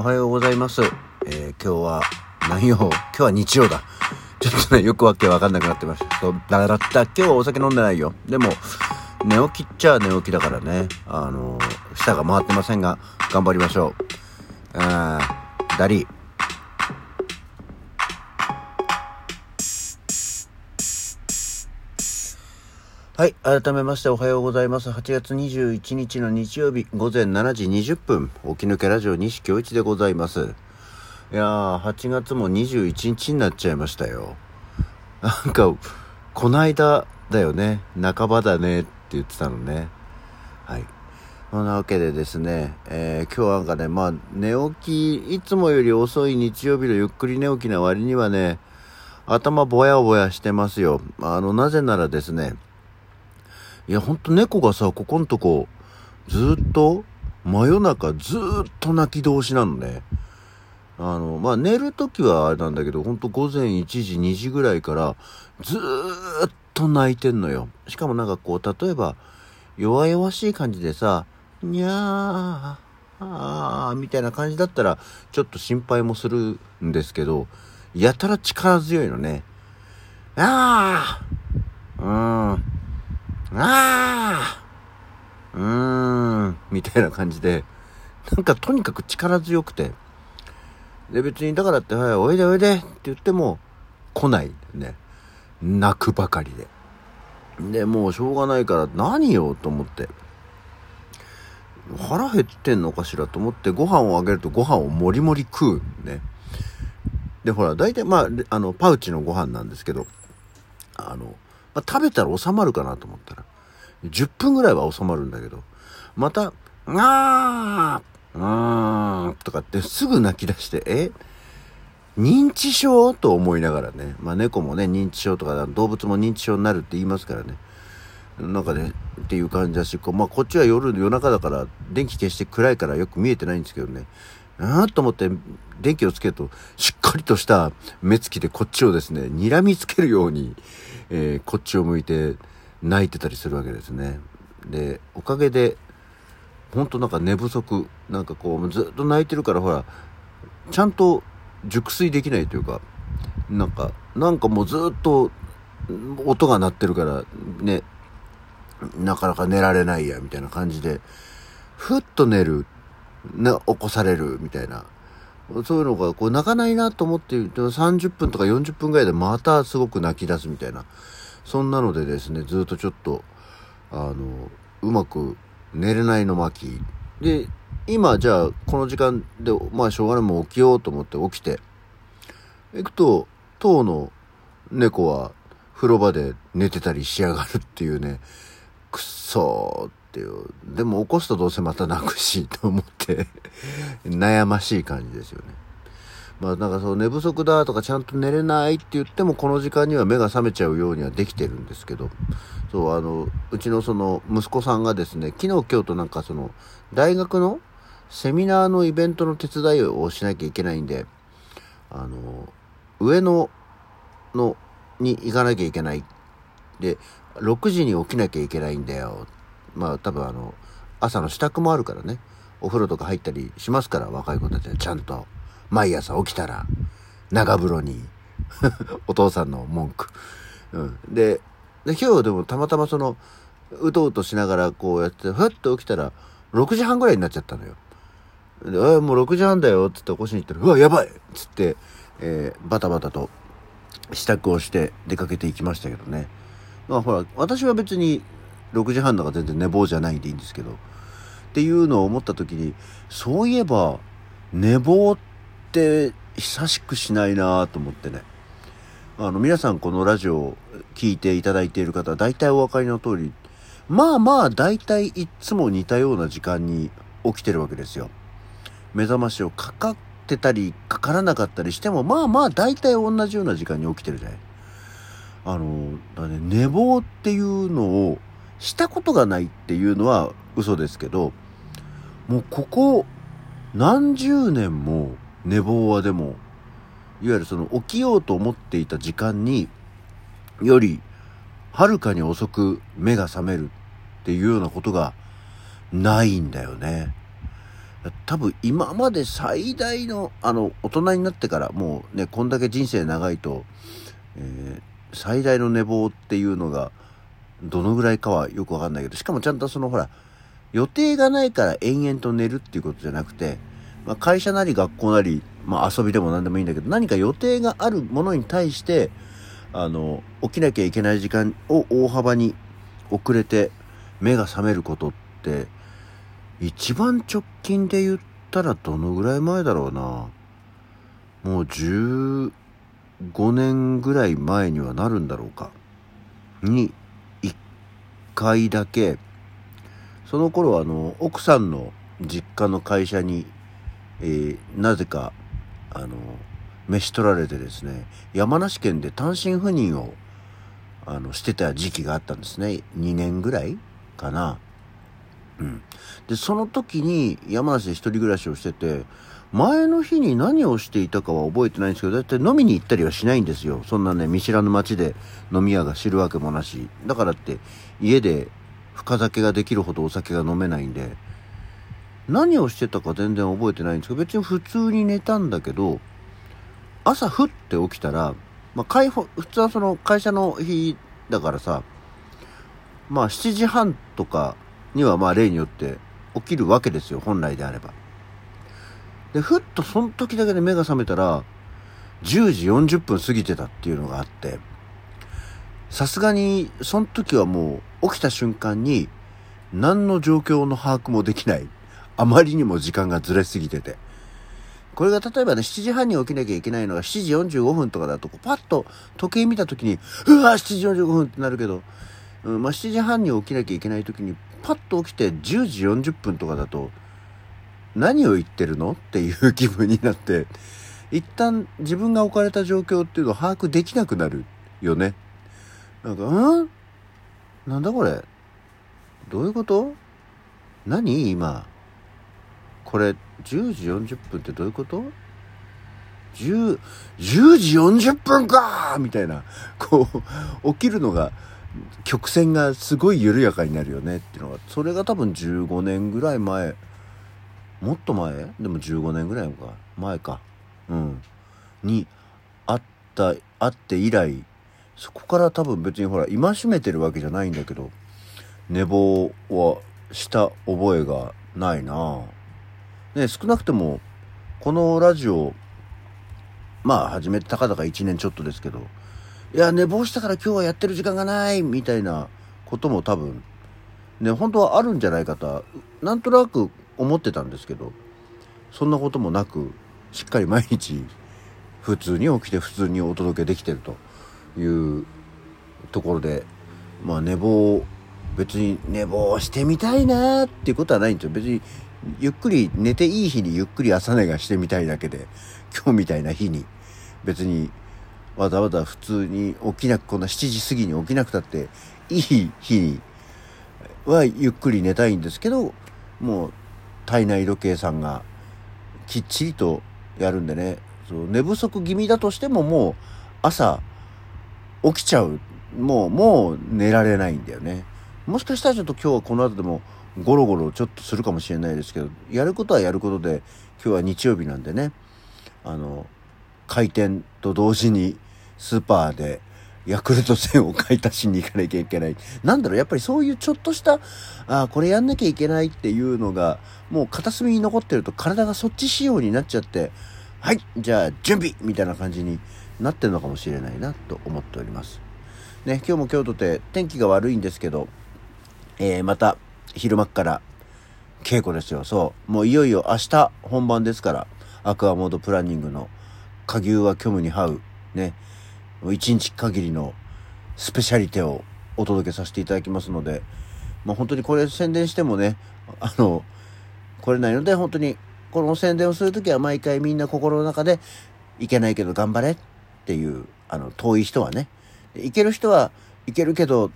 おはようございます。えー、今日は何曜今日は日曜だ。ちょっとね、よくわけわかんなくなってました。そう、だらった、今日はお酒飲んでないよ。でも、寝起きっちゃ寝起きだからね。あのー、舌が回ってませんが、頑張りましょう。あー、ダリー。はい。改めましておはようございます。8月21日の日曜日午前7時20分、起き抜けラジオ西京一でございます。いやー、8月も21日になっちゃいましたよ。なんか、こないだだよね。半ばだねって言ってたのね。はい。そんなわけでですね、えー、今日なんかね、まあ、寝起き、いつもより遅い日曜日のゆっくり寝起きな割にはね、頭ぼやぼやしてますよ。あの、なぜならですね、いや、ほんと猫がさ、ここんとこ、ずっと、真夜中ずっと泣き通しなのね。あの、まあ、寝るときはあれなんだけど、ほんと午前1時、2時ぐらいから、ずーっと泣いてんのよ。しかもなんかこう、例えば、弱々しい感じでさ、にゃー、あー、みたいな感じだったら、ちょっと心配もするんですけど、やたら力強いのね。あー、うーん。ああうーん、みたいな感じで、なんかとにかく力強くて、で別にだからって、はい、おいでおいでって言っても来ないね。泣くばかりで。で、もうしょうがないから何よと思って。腹減ってんのかしらと思ってご飯をあげるとご飯をもりもり食うね。で、ほら、大体まあ、あの、パウチのご飯なんですけど、あの、まあ、食べたら収まるかなと思ったら、10分ぐらいは収まるんだけど、また、あー、うーん、とかってすぐ泣き出して、え？認知症？と思いながらね、まあ猫もね、認知症とか動物も認知症になるって言いますからね、なんかね、っていう感じだし、こうまあこっちは夜、夜中だから電気消して暗いからよく見えてないんですけどね、あーと思って電気をつけると、しっかりとした目つきでこっちをですね、睨みつけるように、えー、こっちを向いて泣いてたりするわけですね。で、おかげで、ほんとなんか寝不足、なんかこう、ずっと泣いてるから、ほら、ちゃんと熟睡できないというか、なんか、なんかもうずっと音が鳴ってるから、ね、なかなか寝られないや、みたいな感じで、ふっと寝る、ね、起こされる、みたいな。そういうのが、こう、泣かないなと思って言うと、30分とか40分ぐらいでまたすごく泣き出すみたいな。そんなのでですね、ずっとちょっと、あの、うまく寝れないの巻。で、今、じゃあ、この時間で、まあ、しょうがないもう起きようと思って起きて、行くと、当の猫は風呂場で寝てたりしやがるっていうね、くっそーっっていう。でも起こすとどうせまた泣くし、と思って悩ましい感じですよね。まあなんかそう寝不足だとかちゃんと寝れないって言ってもこの時間には目が覚めちゃうようにはできてるんですけど、そうあの、うちのその息子さんがですね、昨日今日となんかその大学のセミナーのイベントの手伝いをしなきゃいけないんで、あの、上野のに行かなきゃいけない。で、6時に起きなきゃいけないんだよまあ多分あの、朝の支度もあるからね、お風呂とか入ったりしますから、若い子たちはちゃんと。毎朝起きたら、長風呂に お父さんの文句。うん。で、で今日でもたまたまその、うとうとしながらこうやって、ふっと起きたら、6時半ぐらいになっちゃったのよ。で、あもう6時半だよ、つって起こしに行ったら、うわ、やばいっつって、えー、バタバタと支度をして出かけていきましたけどね。まあほら、私は別に6時半だから全然寝坊じゃないんでいいんですけど、っていうのを思った時に、そういえば、寝坊って久しくしないなと思ってね。あの、皆さんこのラジオを聞いていただいている方は大体お分かりの通り、まあまあ大体いつも似たような時間に起きてるわけですよ。目覚ましをかかってたり、かからなかったりしても、まあまあ大体同じような時間に起きてるじゃない。あの、だね、寝坊っていうのをしたことがないっていうのは嘘ですけど、もうここ何十年も寝坊はでも、いわゆるその起きようと思っていた時間によりはるかに遅く目が覚めるっていうようなことがないんだよね。多分今まで最大の、あの、大人になってからもうね、こんだけ人生長いと、えー、最大の寝坊っていうのが、どのぐらいかはよくわかんないけど、しかもちゃんとそのほら、予定がないから延々と寝るっていうことじゃなくて、まあ、会社なり学校なり、まあ遊びでも何でもいいんだけど、何か予定があるものに対して、あの、起きなきゃいけない時間を大幅に遅れて目が覚めることって、一番直近で言ったらどのぐらい前だろうな。もう15年ぐらい前にはなるんだろうか。に、回だけ、その頃あの、奥さんの実家の会社に、えー、なぜか、あの、召し取られてですね、山梨県で単身赴任を、あの、してた時期があったんですね。2年ぐらいかな。うん。で、その時に山梨で一人暮らしをしてて、前の日に何をしていたかは覚えてないんですけど、だいたい飲みに行ったりはしないんですよ。そんなね、見知らぬ街で飲み屋が知るわけもなし。だからって、家で深酒ができるほどお酒が飲めないんで、何をしてたか全然覚えてないんですけど、別に普通に寝たんだけど、朝ふって起きたら、まあ、解放、普通はその会社の日だからさ、まあ7時半とかにはまあ例によって起きるわけですよ、本来であれば。で、ふっとその時だけで目が覚めたら、10時40分過ぎてたっていうのがあって、さすがに、その時はもう起きた瞬間に、何の状況の把握もできない。あまりにも時間がずれすぎてて。これが例えばね、7時半に起きなきゃいけないのが7時45分とかだと、パッと時計見た時に、うわ、7時45分ってなるけど、うん、まあ、7時半に起きなきゃいけない時に、パッと起きて10時40分とかだと、何を言ってるのっていう気分になって、一旦自分が置かれた状況っていうのを把握できなくなるよね。なんか、うん？なんだこれ？どういうこと？何今？これ、10時40分ってどういうこと？10、10時40分か！みたいな、こう、起きるのが、曲線がすごい緩やかになるよね。っていうのが、それが多分15年ぐらい前、もっと前？でも15年ぐらいか、前か。うん。に、あった、あって以来、そこから多分別にほら、戒めてるわけじゃないんだけど、寝坊はした覚えがないな。ね、少なくても、このラジオ、まあ始めてたかだか1年ちょっとですけど、いや、寝坊したから今日はやってる時間がないみたいなことも多分、ね、本当はあるんじゃないかとなんとなく思ってたんですけど、そんなこともなく、しっかり毎日、普通に起きて普通にお届けできてると。いうところで、まあ寝坊、別に寝坊してみたいなっていうことはないんですよ。別にゆっくり寝ていい日にゆっくり朝寝がしてみたいだけで、今日みたいな日に、別にわざわざ普通に起きなく、こんな7時過ぎに起きなくたって、いい日にはゆっくり寝たいんですけど、もう体内時計さんがきっちりとやるんでね、そう寝不足気味だとしてももう朝起きちゃう。もう、もう寝られないんだよね。もしかしたらちょっと今日はこの後でもゴロゴロちょっとするかもしれないですけど、やることはやることで、今日は日曜日なんでね、あの、開店と同時にスーパーでヤクルト1000を買い足しに行かなきゃいけない。なんだろう、やっぱりそういうちょっとした、ああ、これやんなきゃいけないっていうのが、もう片隅に残ってると体がそっち仕様になっちゃって、はい、じゃあ準備みたいな感じになってるのかもしれないなと思っております。ね、今日も京都で天気が悪いんですけど、えー、また昼間から稽古ですよ。そう。もういよいよ明日本番ですから、アクアモードプランニングの下牛は虚無に這う、ね、一日限りのスペシャリテをお届けさせていただきますので、まあ本当にこれ宣伝してもね、あの、来れないので本当にこの宣伝をするときは毎回みんな心の中で、いけないけど頑張れっていう、あの、遠い人はね、いける人はいけるけど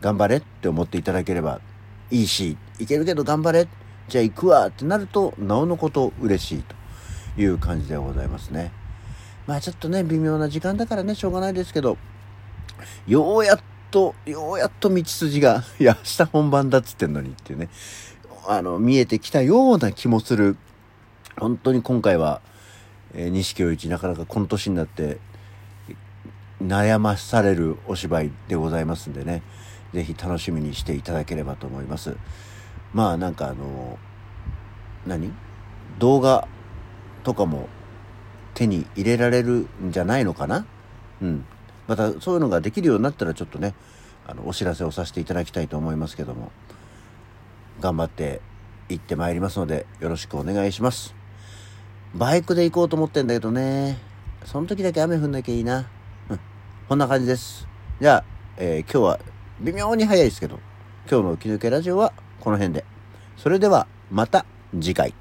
頑張れって思っていただければいいし、いけるけど頑張れ。じゃあ行くわってなると、なおのこと嬉しいという感じでございますね。まあちょっとね、微妙な時間だからね、しょうがないですけど、ようやっと、ようやっと道筋が、いや、明日本番だっつってんのにっていうね、あの、見えてきたような気もする本当に今回は、えー、西京一なかなかこの年になって悩まされるお芝居でございますんでね、ぜひ楽しみにしていただければと思います。まあなんかあの、何？動画とかも手に入れられるんじゃないのかな？うん。またそういうのができるようになったらちょっとね、あの、お知らせをさせていただきたいと思いますけども、頑張って行ってまいりますので、よろしくお願いします。バイクで行こうと思ってんだけどね、その時だけ雨降んなきゃいいな。うん。こんな感じです。じゃあ、えー、今日は微妙に早いですけど、今日の起き抜けラジオはこの辺で。それでは、また次回。